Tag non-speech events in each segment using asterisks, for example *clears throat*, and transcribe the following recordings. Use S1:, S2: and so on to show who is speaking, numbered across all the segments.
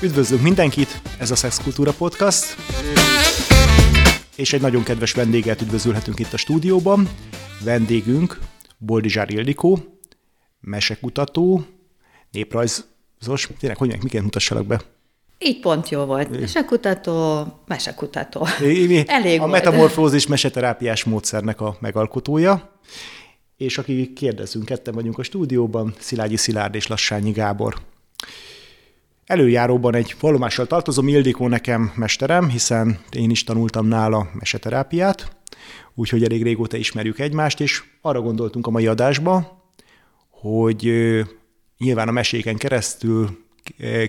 S1: Üdvözlünk mindenkit, ez a Szexkultúra Podcast, és egy nagyon kedves vendéget üdvözölhetünk itt a stúdióban. Vendégünk Boldizsár Ildikó, mesekutató, néprajzos, tényleg hogy miket mutassalak be?
S2: Így pont jó volt. Mesekutató, mesekutató.
S1: Elég A metamorfózis meseterápiás módszernek a megalkotója, és akik kérdezünk, ketten vagyunk a stúdióban, Szilágyi Szilárd és Lassányi Gábor. Előjáróban egy vallomással tartozom, Ildikó nekem mesterem, hiszen én is tanultam nála meseterápiát, úgyhogy elég régóta ismerjük egymást, és arra gondoltunk a mai adásba, hogy nyilván a meséken keresztül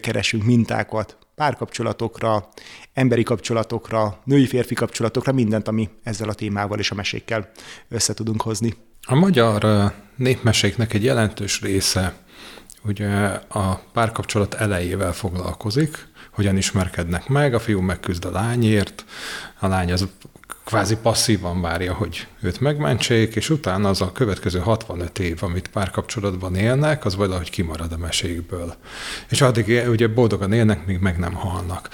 S1: keresünk mintákat párkapcsolatokra, emberi kapcsolatokra, női-férfi kapcsolatokra, mindent, ami ezzel a témával és a mesékkel össze tudunk hozni.
S3: A magyar népmeséknek egy jelentős része ugye a párkapcsolat elejével foglalkozik, hogyan ismerkednek meg, a fiú megküzd a lányért, a lány az kvázi passzívan várja, hogy őt megmentsék, és utána az a következő 65 év, amit párkapcsolatban élnek, az valahogy kimarad a mesékből. És addig ugye boldogan élnek, míg meg nem halnak.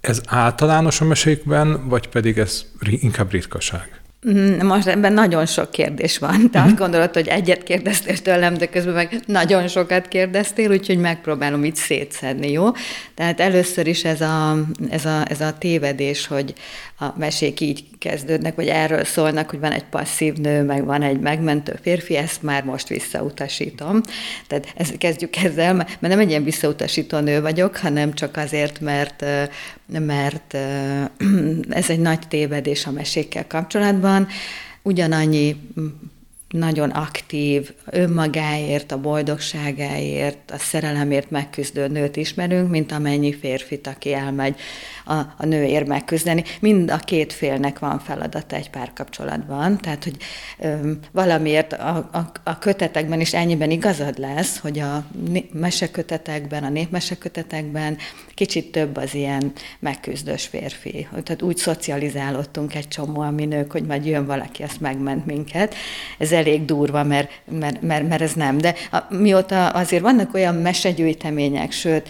S3: Ez általános a mesékben, vagy pedig ez inkább ritkaság?
S2: Mm, most ebben nagyon sok kérdés van. Te uh-huh. azt gondolod, hogy egyet kérdeztél tőlem, de közben meg nagyon sokat kérdeztél, úgyhogy megpróbálom itt szétszedni, jó? Tehát először is ez a, ez a, ez a tévedés, hogy a mesék így kezdődnek, vagy erről szólnak, hogy van egy passzív nő, meg van egy megmentő férfi, ezt már most visszautasítom. Tehát ezt kezdjük ezzel, mert nem egy ilyen visszautasító nő vagyok, hanem csak azért, mert, mert *clears throat* ez egy nagy tévedés a mesékkel kapcsolatban. Ugyanannyi nagyon aktív, önmagáért, a boldogságáért, a szerelemért megküzdő nőt ismerünk, mint amennyi férfit, aki elmegy a, a nőért megküzdeni. Mind a két félnek van feladata egy párkapcsolatban, tehát hogy ö, valamiért a, a, a kötetekben is ennyiben igazad lesz, hogy a mesekötetekben, a népmesekötetekben kicsit több az ilyen megküzdős férfi. Tehát úgy szocializálódtunk egy csomó a nők, hogy majd jön valaki, azt megment minket. Ez elég durva, mert, mert, mert, mert ez nem. De a, mióta azért vannak olyan mesegyűjtemények, sőt,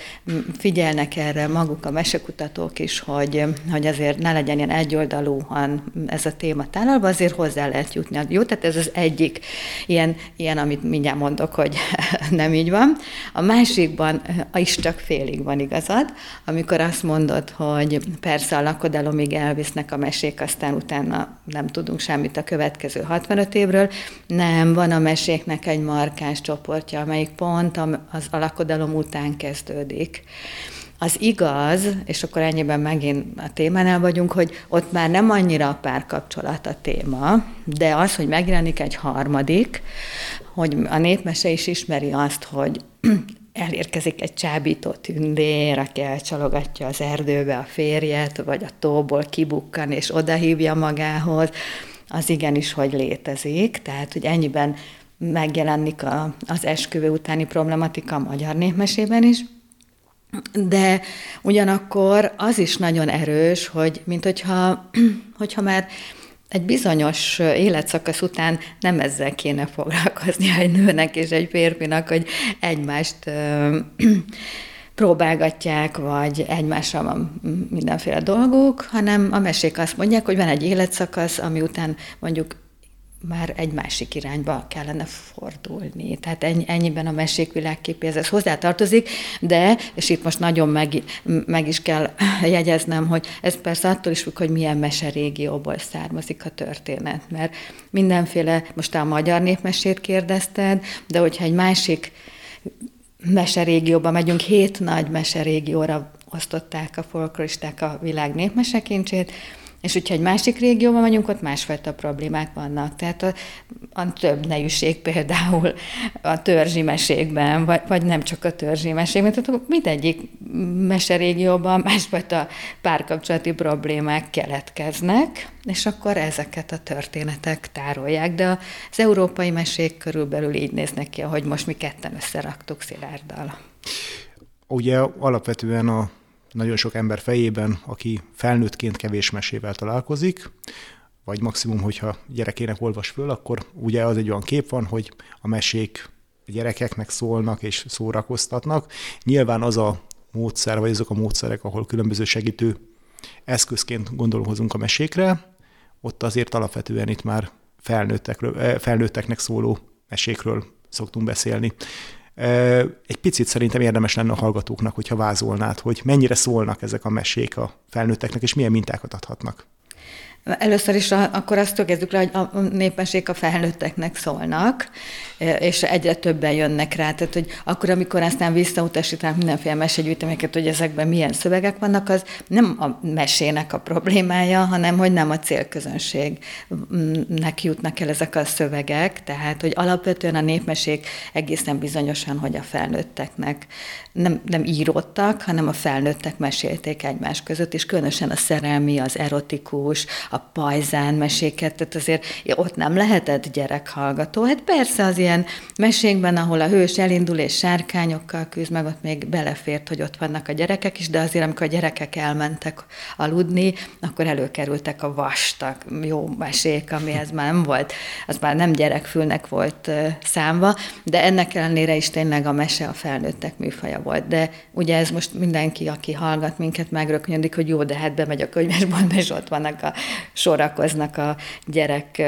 S2: figyelnek erre maguk a mesekutatók is, hogy, hogy azért ne legyen ilyen egyoldalúan ez a téma tálalva, azért hozzá lehet jutni. Jó, tehát ez az egyik ilyen, ilyen amit mindjárt mondok, hogy *laughs* nem így van. A másikban is csak félig van igazad, amikor azt mondod, hogy persze a lakodalomig elvisznek a mesék, aztán utána nem tudunk semmit a következő 65 évről. Nem, van a meséknek egy markáns csoportja, amelyik pont az a lakodalom után kezdődik. Az igaz, és akkor ennyiben megint a témánál vagyunk, hogy ott már nem annyira a párkapcsolat a téma, de az, hogy megjelenik egy harmadik, hogy a népmese is ismeri azt, hogy *clears throat* elérkezik egy csábító tündér, aki elcsalogatja az erdőbe a férjet, vagy a tóból kibukkan és odahívja magához, az igenis, hogy létezik. Tehát, hogy ennyiben megjelenik a, az esküvő utáni problematika a magyar népmesében is, de ugyanakkor az is nagyon erős, hogy mint hogyha, *clears throat* hogyha már egy bizonyos életszakasz után nem ezzel kéne foglalkozni egy nőnek és egy férfinak, hogy egymást *clears throat* próbálgatják, vagy egymással van mindenféle dolgok, hanem a mesék azt mondják, hogy van egy életszakasz, ami után mondjuk már egy másik irányba kellene fordulni. Tehát ennyi, ennyiben a mesék világképéhez hozzátartozik, de, és itt most nagyon meg, meg is kell *laughs* jegyeznem, hogy ez persze attól is függ, hogy milyen meserégióból származik a történet, mert mindenféle, most a magyar népmesét kérdezted, de hogyha egy másik meserégióba megyünk, hét nagy meserégióra osztották a folkloristák a világ népmesekincsét, és hogyha egy másik régióban vagyunk, ott másfajta problémák vannak. Tehát a, a több nejűség például a törzsi meségben, vagy, vagy nem csak a törzsi meségben, tehát mindegyik meserégióban másfajta párkapcsolati problémák keletkeznek, és akkor ezeket a történetek tárolják. De az európai mesék körülbelül így néznek ki, ahogy most mi ketten összeraktuk Szilárddal.
S1: Ugye alapvetően a nagyon sok ember fejében, aki felnőttként kevés mesével találkozik, vagy maximum, hogyha gyerekének olvas föl, akkor ugye az egy olyan kép van, hogy a mesék a gyerekeknek szólnak és szórakoztatnak. Nyilván az a módszer, vagy azok a módszerek, ahol különböző segítő eszközként gondolkozunk a mesékre, ott azért alapvetően itt már felnőttekről, felnőtteknek szóló mesékről szoktunk beszélni. Egy picit szerintem érdemes lenne a hallgatóknak, hogyha vázolnád, hogy mennyire szólnak ezek a mesék a felnőtteknek, és milyen mintákat adhatnak.
S2: Először is a, akkor azt kezdjük le, hogy a népmesék a felnőtteknek szólnak, és egyre többen jönnek rá. Tehát, hogy akkor, amikor aztán visszautasítanak mindenféle mesegyűjteményeket, hogy ezekben milyen szövegek vannak, az nem a mesének a problémája, hanem hogy nem a célközönségnek jutnak el ezek a szövegek. Tehát, hogy alapvetően a népmesék egészen bizonyosan, hogy a felnőtteknek nem, nem íródtak, hanem a felnőttek mesélték egymás között, és különösen a szerelmi, az erotikus, pajzán meséket, tehát azért ott nem lehetett gyerekhallgató. Hát persze az ilyen mesékben, ahol a hős elindul és sárkányokkal küzd, meg ott még belefért, hogy ott vannak a gyerekek is, de azért, amikor a gyerekek elmentek aludni, akkor előkerültek a vastag jó mesék, amihez már nem volt, az már nem gyerekfülnek volt számva, de ennek ellenére is tényleg a mese a felnőttek műfaja volt. De ugye ez most mindenki, aki hallgat minket, megröknyödik, hogy jó, de hát bemegy a könyvesboltba, és ott vannak a sorakoznak a gyerek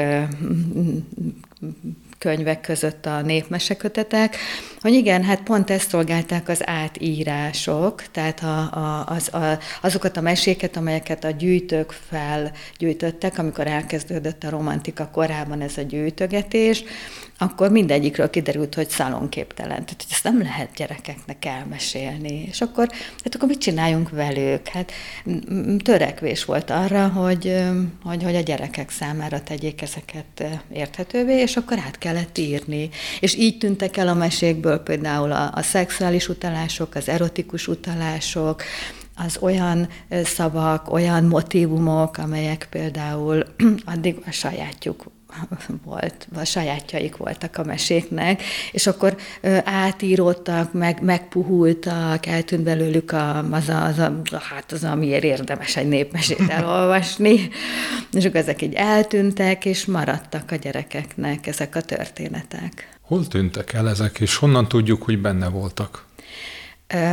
S2: könyvek között a népmesekötetek, hogy igen, hát pont ezt szolgálták az átírások, tehát a, a, az, a, azokat a meséket, amelyeket a gyűjtők felgyűjtöttek, amikor elkezdődött a romantika korában ez a gyűjtögetés, akkor mindegyikről kiderült, hogy szalonképtelen. Tehát hogy ezt nem lehet gyerekeknek elmesélni. És akkor, hát akkor mit csináljunk velük? Hát törekvés volt arra, hogy, hogy, hogy a gyerekek számára tegyék ezeket érthetővé, és akkor át kellett írni. És így tűntek el a mesékből például a, a szexuális utalások, az erotikus utalások, az olyan szavak, olyan motivumok, amelyek például *clears throat* addig a sajátjuk volt, a sajátjaik voltak a meséknek, és akkor átíródtak, meg, megpuhultak, eltűnt belőlük a, az, a, az, a, hát az, amiért érdemes egy népmesét *laughs* elolvasni, és akkor ezek így eltűntek, és maradtak a gyerekeknek ezek a történetek.
S3: Hol tűntek el ezek, és honnan tudjuk, hogy benne voltak?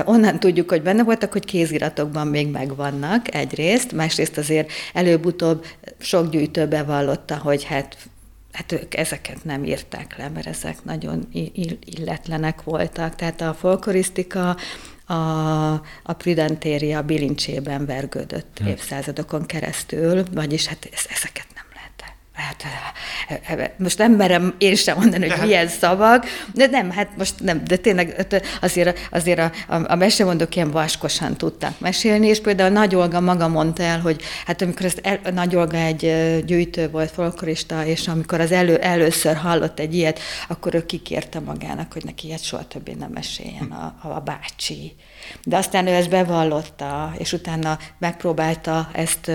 S2: Onnan tudjuk, hogy benne voltak, hogy kéziratokban még megvannak egyrészt, másrészt azért előbb-utóbb sok gyűjtő bevallotta, hogy hát hát ők ezeket nem írták le, mert ezek nagyon illetlenek voltak. Tehát a folklorisztika a, a Prudentéria bilincsében vergődött hm. évszázadokon keresztül, vagyis hát ezeket hát most nem merem én sem mondani, hogy milyen szavak, de nem, hát most nem, de tényleg azért, azért a, a, a mesemondók ilyen vaskosan tudtak mesélni, és például Nagy Olga maga mondta el, hogy hát amikor ezt el, Nagy Olga egy gyűjtő volt, folklorista, és amikor az elő, először hallott egy ilyet, akkor ő kikérte magának, hogy neki ilyet soha többé nem meséljen a, a bácsi. De aztán ő ezt bevallotta, és utána megpróbálta ezt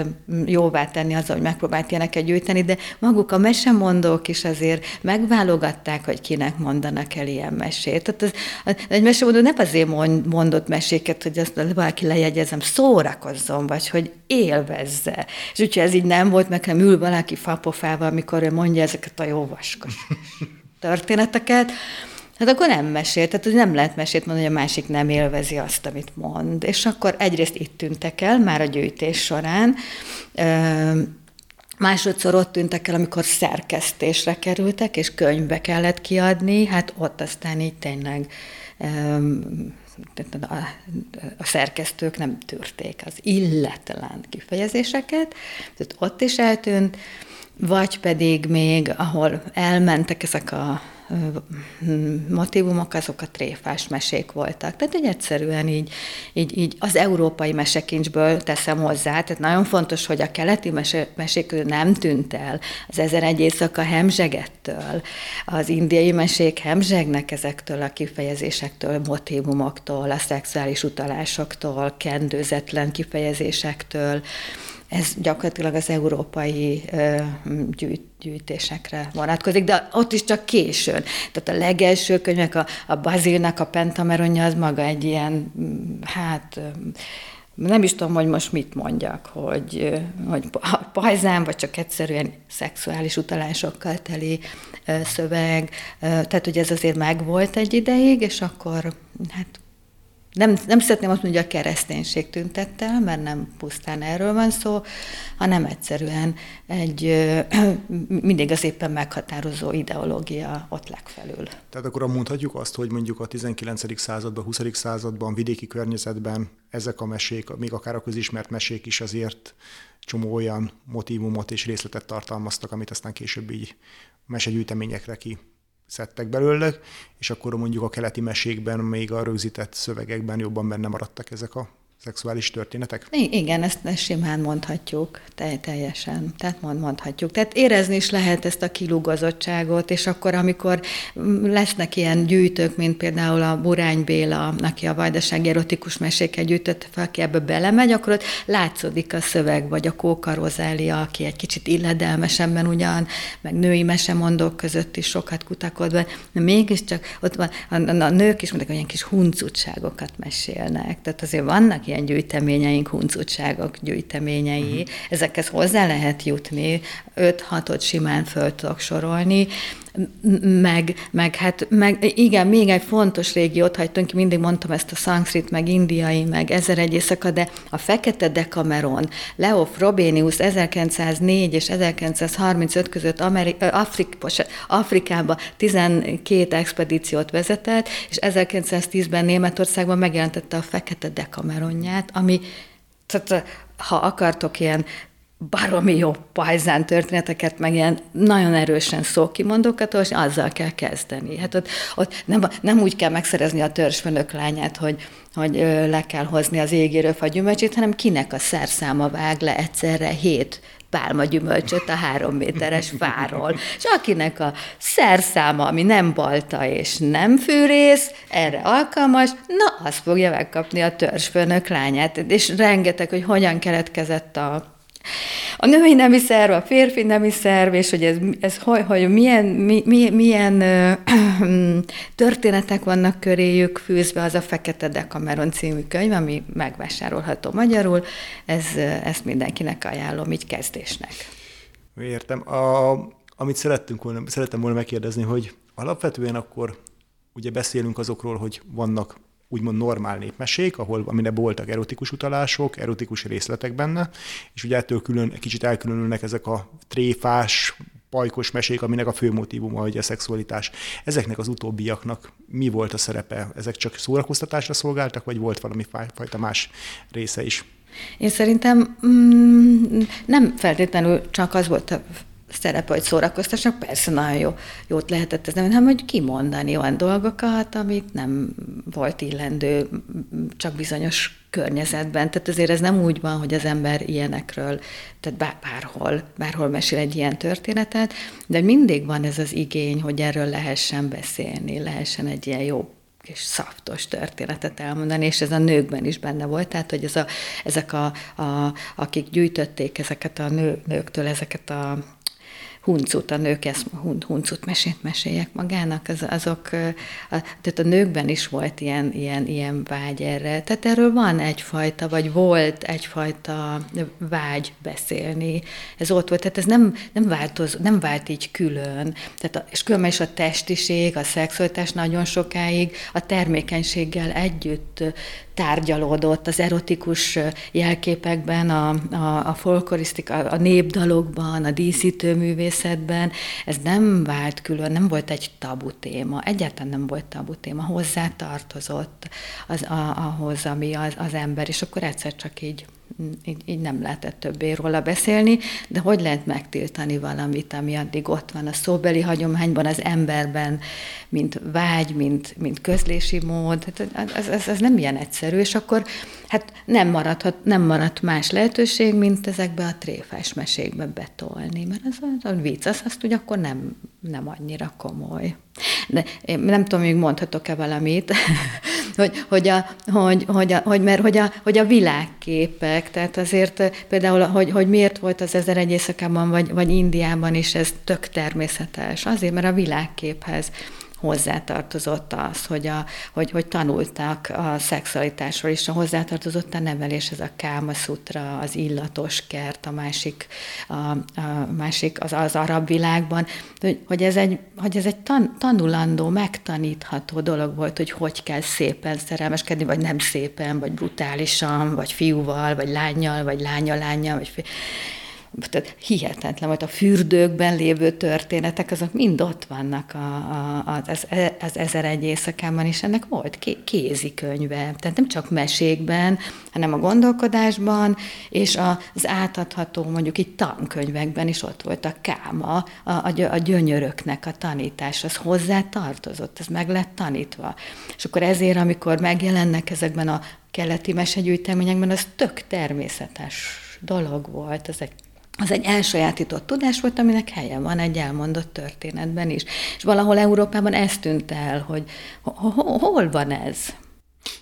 S2: jóvá tenni azzal, hogy megpróbált ilyeneket gyűjteni, de maguk a mesemondók is azért megválogatták, hogy kinek mondanak el ilyen mesét. Tehát az, egy mesemondó nem azért mondott meséket, hogy azt valaki lejegyezem, szórakozzon, vagy hogy élvezze. És úgyhogy ez így nem volt, nekem ül valaki fapofával, amikor ő mondja ezeket a jó vaskos *laughs* történeteket, Hát akkor nem mesél, tehát hogy nem lehet mesét mondani, hogy a másik nem élvezi azt, amit mond. És akkor egyrészt itt tűntek el, már a gyűjtés során, Másodszor ott tűntek el, amikor szerkesztésre kerültek, és könyvbe kellett kiadni, hát ott aztán így tényleg a szerkesztők nem tűrték az illetlen kifejezéseket, tehát ott is eltűnt, vagy pedig még, ahol elmentek ezek a motivumok, azok a tréfás mesék voltak. Tehát egy egyszerűen így, így, így az európai mesekincsből teszem hozzá. Tehát nagyon fontos, hogy a keleti mese, mesék nem tűnt el. Az ezer egy éjszaka hemzsegettől, az indiai mesék hemzsegnek ezektől a kifejezésektől, motivumoktól, a szexuális utalásoktól, kendőzetlen kifejezésektől, ez gyakorlatilag az európai gyűjt, gyűjtésekre vonatkozik, de ott is csak későn. Tehát a legelső könyvek, a, a Bazilnak a Pentameronja, az maga egy ilyen, hát nem is tudom, hogy most mit mondjak, hogy, hogy pajzán, vagy csak egyszerűen szexuális utalásokkal teli szöveg. Tehát, hogy ez azért megvolt egy ideig, és akkor hát nem, nem szeretném azt mondani, hogy a kereszténység tüntette el, mert nem pusztán erről van szó, hanem egyszerűen egy *clears throat* mindig az éppen meghatározó ideológia ott legfelül.
S1: Tehát akkor mondhatjuk azt, hogy mondjuk a 19. században, 20. században, vidéki környezetben ezek a mesék, még akár a közismert mesék is azért csomó olyan motivumot és részletet tartalmaztak, amit aztán később így mesegyűjteményekre ki szedtek belőle, és akkor mondjuk a keleti mesékben, még a rögzített szövegekben jobban benne maradtak ezek a szexuális történetek?
S2: Igen, ezt, ezt simán mondhatjuk, teljesen. Tehát mond, mondhatjuk. Tehát érezni is lehet ezt a kilúgozottságot, és akkor, amikor lesznek ilyen gyűjtők, mint például a Burány Béla, aki a vajdasági erotikus meséket gyűjtött fel, aki ebbe belemegy, akkor ott látszódik a szöveg, vagy a Kóka Rozália, aki egy kicsit illedelmesebben ugyan, meg női mesemondók között is sokat kutakodva, de mégiscsak ott van, a, a, a nők is mondják, ilyen kis huncutságokat mesélnek. Tehát azért vannak ilyen gyűjteményeink, huncutságok gyűjteményei, uh-huh. ezekhez hozzá lehet jutni, 5-6-ot simán föl tudok sorolni, meg, meg, hát, meg igen, még egy fontos régiót hagytunk ki, mindig mondtam ezt a szanszrit, meg indiai, meg ezer egy éjszaka, de a Fekete Dekameron, Leo Frobenius 1904 és 1935 között Ameri- Afrik, Afrikába 12 expedíciót vezetett, és 1910-ben Németországban megjelentette a Fekete Dekameronját, ami tehát ha akartok ilyen baromi jó pajzán történeteket, meg ilyen nagyon erősen szókimondókat, és azzal kell kezdeni. Hát ott, ott nem, nem úgy kell megszerezni a törzsfőnök lányát, hogy, hogy le kell hozni az égérő gyümölcsét, hanem kinek a szerszáma vág le egyszerre hét gyümölcsöt a három méteres fáról. És akinek a szerszáma, ami nem balta és nem fűrész, erre alkalmas, na, az fogja megkapni a törzsfőnök lányát. És rengeteg, hogy hogyan keletkezett a a női nemi szerv, a férfi nemi szerv, és hogy ez, ez hogy, hogy milyen, mi, milyen ö, *clears throat* történetek vannak köréjük fűzve, az a Fekete Dekameron című könyv, ami megvásárolható magyarul. Ez, ezt mindenkinek ajánlom így kezdésnek.
S1: Értem. A, amit szerettünk volna, szerettem volna megkérdezni, hogy alapvetően akkor ugye beszélünk azokról, hogy vannak úgymond normál népmesék, ahol amire voltak erotikus utalások, erotikus részletek benne, és ugye ettől külön, kicsit elkülönülnek ezek a tréfás, pajkos mesék, aminek a fő motivuma hogy a szexualitás. Ezeknek az utóbbiaknak mi volt a szerepe? Ezek csak szórakoztatásra szolgáltak, vagy volt valami fajta más része is?
S2: Én szerintem mm, nem feltétlenül csak az volt a szerepe, hogy szórakoztassak, persze nagyon jó, jót lehetett ez nem, hanem hogy kimondani olyan dolgokat, amit nem volt illendő csak bizonyos környezetben. Tehát azért ez nem úgy van, hogy az ember ilyenekről, tehát bárhol, bárhol mesél egy ilyen történetet, de mindig van ez az igény, hogy erről lehessen beszélni, lehessen egy ilyen jó kis szaftos történetet elmondani, és ez a nőkben is benne volt, tehát hogy ez a, ezek, a, a, akik gyűjtötték ezeket a nő, nőktől ezeket a huncut, a nők ezt huncut mesét meséljek magának, az, azok, a, tehát a nőkben is volt ilyen, ilyen, ilyen vágy erre. Tehát erről van egyfajta, vagy volt egyfajta vágy beszélni. Ez ott volt, tehát ez nem, nem, változ, nem vált így külön. Tehát a, és különben is a testiség, a szexualitás nagyon sokáig a termékenységgel együtt tárgyalódott az erotikus jelképekben, a, a, a folklorisztika, a népdalokban, a díszítő művészetben. Ez nem vált külön, nem volt egy tabu téma, egyáltalán nem volt tabu téma, hozzá tartozott az, a, ahhoz, ami az, az ember, és akkor egyszer csak így így, így nem lehetett többé róla beszélni, de hogy lehet megtiltani valamit, ami addig ott van a szóbeli hagyományban, az emberben, mint vágy, mint, mint közlési mód, ez, ez, ez nem ilyen egyszerű, és akkor hát nem, maradhat, nem maradt más lehetőség, mint ezekbe a tréfás mesékbe betolni, mert az, az a vicc, az azt ugye akkor nem, nem annyira komoly. De én nem tudom, még mondhatok-e valamit, *laughs* hogy, hogy, a, hogy, hogy, a, hogy, mert hogy a, hogy a világképek, tehát azért például, hogy, hogy miért volt az ezer egy éjszakában, vagy, vagy Indiában is ez tök természetes. Azért, mert a világképhez hozzátartozott az, hogy, a, hogy, hogy tanultak a szexualitásról, és a hozzátartozott a nevelés, ez a káma szutra, az illatos kert, a másik, a, a másik az, az arab világban, hogy, hogy ez egy, hogy ez egy tan, tanulandó, megtanítható dolog volt, hogy hogy kell szépen szerelmeskedni, vagy nem szépen, vagy brutálisan, vagy fiúval, vagy lányjal, vagy lánya lánya, vagy fi tehát hihetetlen volt, a fürdőkben lévő történetek, azok mind ott vannak a, a, az, az Ezer egy éjszakában, és ennek volt kézikönyve, tehát nem csak mesékben, hanem a gondolkodásban, és az átadható mondjuk itt tankönyvekben is ott volt a káma, a, a, a gyönyöröknek a tanítás, az hozzá tartozott, ez meg lett tanítva. És akkor ezért, amikor megjelennek ezekben a keleti mesegyűjteményekben, az tök természetes dolog volt, ez egy az egy elsajátított tudás volt, aminek helye van egy elmondott történetben is. És valahol Európában ez tűnt el, hogy hol van ez?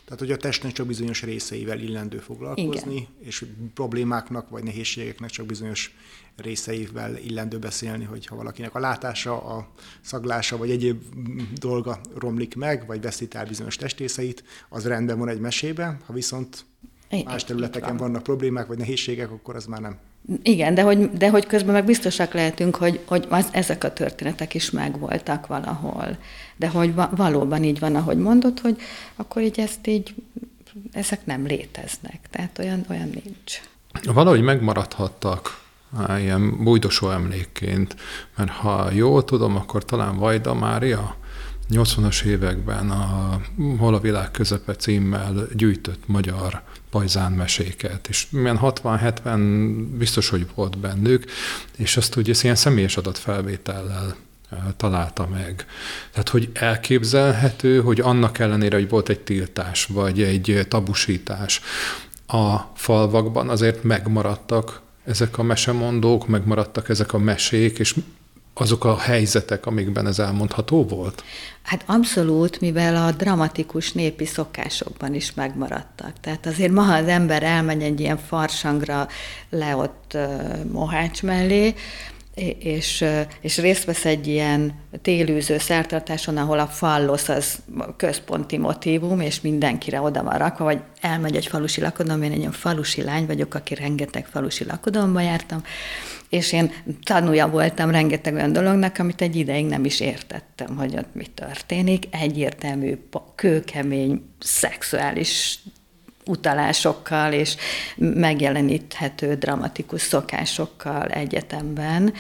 S1: Tehát, hogy a testnek csak bizonyos részeivel illendő foglalkozni, Igen. és problémáknak vagy nehézségeknek csak bizonyos részeivel illendő beszélni, hogy ha valakinek a látása, a szaglása vagy egyéb dolga romlik meg, vagy veszít el bizonyos testrészeit, az rendben van egy mesébe, ha viszont más területeken van. vannak problémák vagy nehézségek, akkor az már nem.
S2: Igen, de hogy, de hogy közben meg biztosak lehetünk, hogy, hogy az, ezek a történetek is megvoltak valahol. De hogy va, valóban így van, ahogy mondod, hogy akkor így ezt így, ezek nem léteznek. Tehát olyan, olyan nincs.
S3: Valahogy megmaradhattak ilyen bújdosó emlékként, mert ha jól tudom, akkor talán Vajda Mária 80-as években a Hol a világ közepe címmel gyűjtött magyar pajzánmeséket, és milyen 60-70 biztos, hogy volt bennük, és azt ugye ilyen személyes adatfelvétellel találta meg. Tehát, hogy elképzelhető, hogy annak ellenére, hogy volt egy tiltás, vagy egy tabusítás, a falvakban azért megmaradtak ezek a mesemondók, megmaradtak ezek a mesék, és azok a helyzetek, amikben ez elmondható volt?
S2: Hát abszolút, mivel a dramatikus népi szokásokban is megmaradtak. Tehát azért ma, ha az ember elmegy egy ilyen farsangra le ott uh, Mohács mellé, és, és részt vesz egy ilyen télűző szertartáson, ahol a fallosz az központi motívum, és mindenkire oda van rakva, vagy elmegy egy falusi lakodalom, én egy olyan falusi lány vagyok, aki rengeteg falusi lakodalomba jártam, és én tanulja voltam rengeteg olyan dolognak, amit egy ideig nem is értettem, hogy ott mi történik. Egyértelmű, kőkemény, szexuális utalásokkal és megjeleníthető dramatikus szokásokkal egyetemben,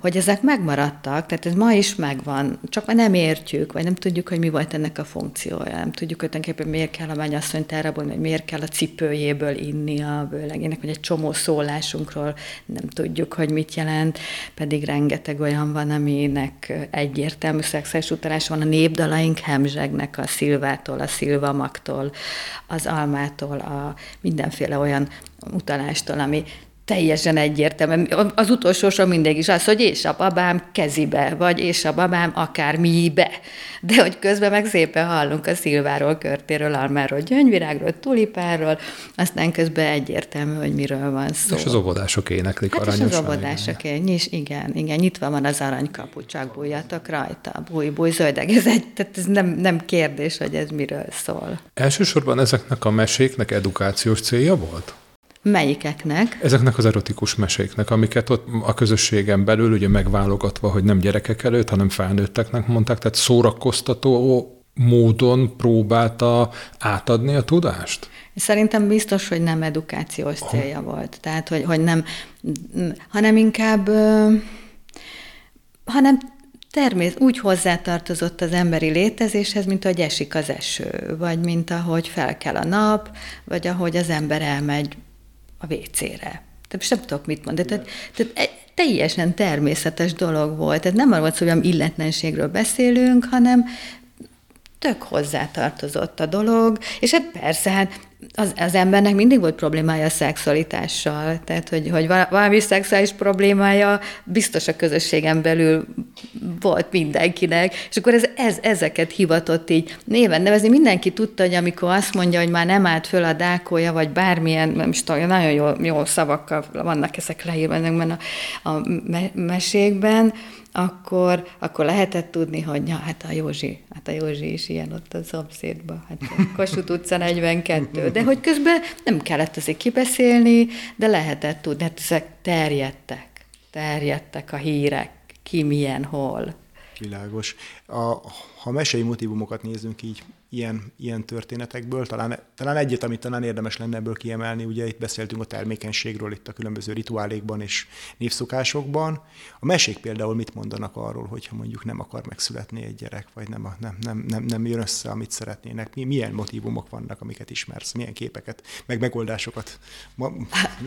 S2: hogy ezek megmaradtak, tehát ez ma is megvan, csak nem értjük, vagy nem tudjuk, hogy mi volt ennek a funkciója, nem tudjuk, hogy tulajdonképpen miért kell a mennyasszonyt elrabolni, hogy miért kell a cipőjéből inni a bőlegének, vagy egy csomó szólásunkról nem tudjuk, hogy mit jelent, pedig rengeteg olyan van, aminek egyértelmű szexuális utalás van, a népdalaink hemzsegnek a szilvától, a szilvamaktól, az almától, a mindenféle olyan utalástól, ami teljesen egyértelmű. Az utolsó sor mindig is az, hogy és a babám kezibe, vagy és a babám akár mibe. De hogy közben meg szépen hallunk a szilváról, körtéről, almáról, gyöngyvirágról, tulipáról, aztán közben egyértelmű, hogy miről van szó.
S3: És az óvodások éneklik
S2: hát aranyosan. És az óvodások éneklik, igen, igen, nyitva van az aranykapu, csak bújjatok rajta, búj, búj, zöldeg. Ez, egy, tehát ez nem, nem kérdés, hogy ez miről szól.
S3: Elsősorban ezeknek a meséknek edukációs célja volt?
S2: Melyikeknek?
S3: Ezeknek az erotikus meséknek, amiket ott a közösségen belül ugye megválogatva, hogy nem gyerekek előtt, hanem felnőtteknek mondták, tehát szórakoztató módon próbálta átadni a tudást?
S2: Szerintem biztos, hogy nem edukációs célja volt. Tehát, hogy, hogy nem, hanem inkább, hanem termész, úgy hozzátartozott az emberi létezéshez, mint ahogy esik az eső, vagy mint ahogy fel kell a nap, vagy ahogy az ember elmegy a WC-re. Tehát sem tudok mit mondani. Tehát, tehát egy teljesen természetes dolog volt. Tehát nem arról volt szó, hogy illetlenségről beszélünk, hanem tök hozzátartozott a dolog, és hát persze, hát az, az embernek mindig volt problémája a szexualitással, tehát hogy, hogy valami szexuális problémája biztos a közösségen belül volt mindenkinek, és akkor ez, ez, ezeket hivatott így néven nevezni. Mindenki tudta, hogy amikor azt mondja, hogy már nem állt föl a dákója, vagy bármilyen, nem is tudom, nagyon jó, jó szavakkal vannak ezek leírva a, a mesékben, akkor, akkor lehetett tudni, hogy ja, hát a Józsi, hát a Józsi is ilyen ott a szomszédban, hát a Kossuth utca 42, de hogy közben nem kellett azért kibeszélni, de lehetett tudni, hát ezek terjedtek, terjedtek a hírek, ki milyen, hol.
S1: Világos. A, ha mesei motivumokat nézünk így ilyen, ilyen történetekből, talán, talán egyet, amit talán érdemes lenne ebből kiemelni, ugye itt beszéltünk a termékenységről itt a különböző rituálékban és névszokásokban. A mesék például mit mondanak arról, hogyha mondjuk nem akar megszületni egy gyerek, vagy nem, nem, nem, nem, nem jön össze, amit szeretnének. Milyen motivumok vannak, amiket ismersz, milyen képeket, meg megoldásokat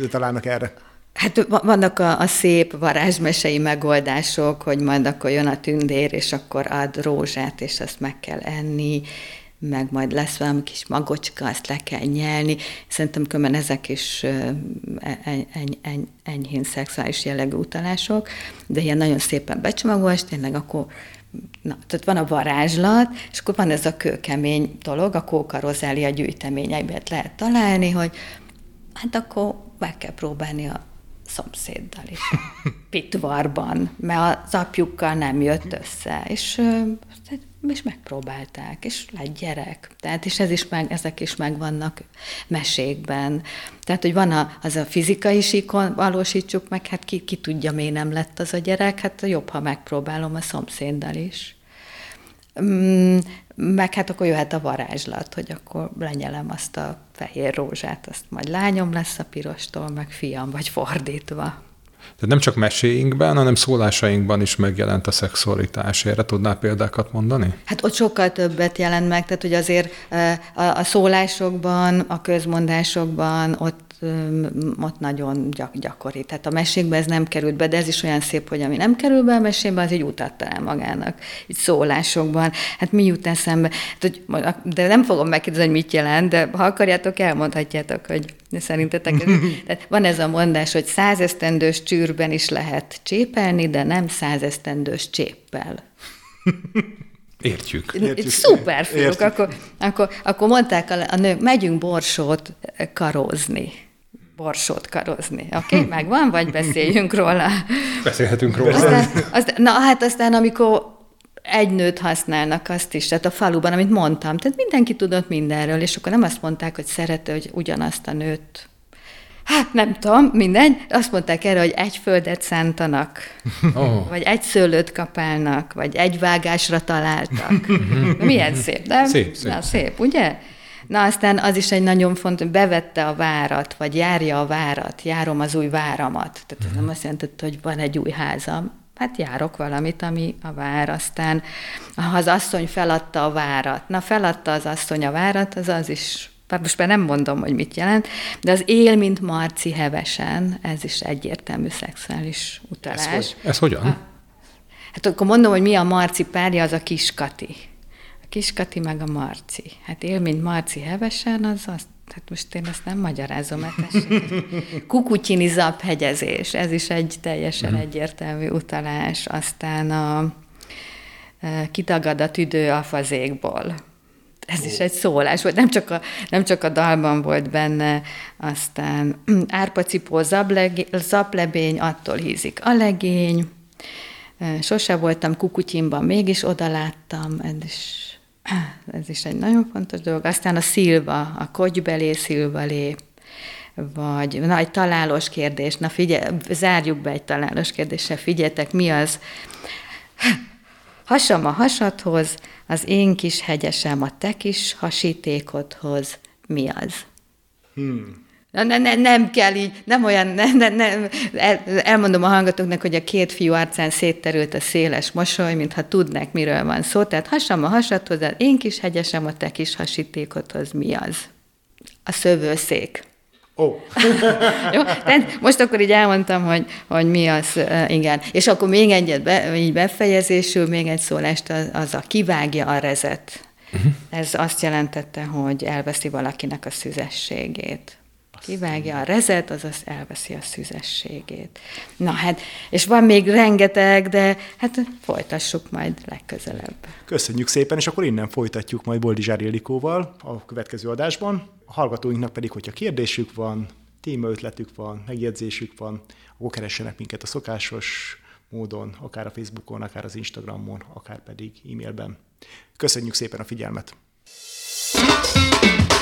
S1: találnak erre?
S2: Hát vannak a, a szép varázsmesei megoldások, hogy majd akkor jön a tündér, és akkor ad rózsát, és azt meg kell enni, meg majd lesz valami kis magocska, azt le kell nyelni. Szerintem különben ezek is eny, eny, eny, enyhén szexuális jellegű utalások, de ilyen nagyon szépen becsomagolás, tényleg akkor Na, tehát van a varázslat, és akkor van ez a kőkemény dolog, a kóka rozália gyűjteményeiben lehet találni, hogy hát akkor meg kell próbálni a szomszéddal is, *laughs* pitvarban, mert az apjukkal nem jött össze, és, és megpróbálták, és lett gyerek. Tehát, és ez is meg, ezek is megvannak mesékben. Tehát, hogy van a, az a fizikai síkon, valósítsuk meg, hát ki, ki tudja, miért nem lett az a gyerek, hát jobb, ha megpróbálom a szomszéddal is. Mm, meg hát akkor jöhet a varázslat, hogy akkor lenyelem azt a fehér rózsát, azt majd lányom lesz a pirostól, meg fiam, vagy fordítva.
S3: Tehát nem csak meséinkben, hanem szólásainkban is megjelent a szexualitás. Erre tudnál példákat mondani?
S2: Hát ott sokkal többet jelent meg, tehát hogy azért a, a szólásokban, a közmondásokban ott ott nagyon gyak, gyakori. Tehát a mesékbe ez nem került be, de ez is olyan szép, hogy ami nem kerül be a mesébe, az így utat talál magának, így szólásokban. Hát mi jut eszembe? Hát, hogy, de nem fogom megkérdezni, hogy mit jelent, de ha akarjátok, elmondhatjátok, hogy szerintetek. Ez, *laughs* tehát van ez a mondás, hogy százesztendős csűrben is lehet csépelni, de nem százesztendős cséppel.
S3: Értjük.
S2: Értjük. Szuper fiúk. Akkor, akkor, akkor mondták a, a nők, megyünk borsót karózni borsót karozni. Oké, okay? *laughs* megvan, vagy beszéljünk róla?
S3: Beszélhetünk róla.
S2: Aztán, aztán, na hát aztán, amikor egy nőt használnak azt is, tehát a faluban, amit mondtam, tehát mindenki tudott mindenről, és akkor nem azt mondták, hogy szerette, hogy ugyanazt a nőt Hát nem tudom, mindegy. Azt mondták erre, hogy egy földet szántanak, *laughs* oh. vagy egy szőlőt kapálnak, vagy egy vágásra találtak. *laughs* Milyen szép, nem?
S3: Szép, szép.
S2: Na, szép, ugye? Na aztán az is egy nagyon fontos, bevette a várat, vagy járja a várat, járom az új váramat. Tehát ez nem azt jelenti, hogy van egy új házam, hát járok valamit, ami a vár. Aztán ha az asszony feladta a várat, na feladta az asszony a várat, az az is most már nem mondom, hogy mit jelent, de az él, mint Marci hevesen, ez is egyértelmű szexuális utalás. Ez,
S3: hogy, ez hogyan?
S2: Hát akkor mondom, hogy mi a Marci párja, az a Kiskati. A Kiskati meg a Marci. Hát él, mint Marci hevesen, az azt Hát most én ezt nem magyarázom, mert Kukutyini zaphegyezés, ez is egy teljesen mm. egyértelmű utalás. Aztán a e, kitagad a tüdő a fazékból. Ez oh. is egy szólás volt, nem csak, a, nem csak a dalban volt benne, aztán *clears throat* árpacipó zaplebény, attól hízik a legény, e, sose voltam kukutyimban, mégis oda láttam, ez is ez is egy nagyon fontos dolog. Aztán a szilva, a kogybelé, szilvalé, vagy na, egy találós kérdés, na figyelj, zárjuk be egy találós kérdéssel, figyeljetek, mi az? Hasam a hasadhoz, az én kis hegyesem a te kis hasítékodhoz, mi az? Hmm. Ne, ne, nem kell így, nem olyan, ne, ne, ne, el, elmondom a hallgatóknak, hogy a két fiú arcán szétterült a széles mosoly, mintha tudnák, miről van szó. Tehát hasam a hasadhoz, az én kis hegyesem, a te kis hasítékodhoz mi az? A szövőszék.
S1: Ó. Oh. *laughs*
S2: Jó, tehát most akkor így elmondtam, hogy, hogy mi az, igen. És akkor még egyet, be, így befejezésül, még egy szólást, az, az a kivágja a rezet. Uh-huh. Ez azt jelentette, hogy elveszi valakinek a szüzességét. Kivágja a rezet, azaz elveszi a szüzességét. Na hát, és van még rengeteg, de hát folytassuk majd legközelebb.
S1: Köszönjük szépen, és akkor innen folytatjuk majd Boldizsár Ildikóval a következő adásban. A hallgatóinknak pedig, hogyha kérdésük van, témaötletük van, megjegyzésük van, akkor keressenek minket a szokásos módon, akár a Facebookon, akár az Instagramon, akár pedig e-mailben. Köszönjük szépen a figyelmet! thank you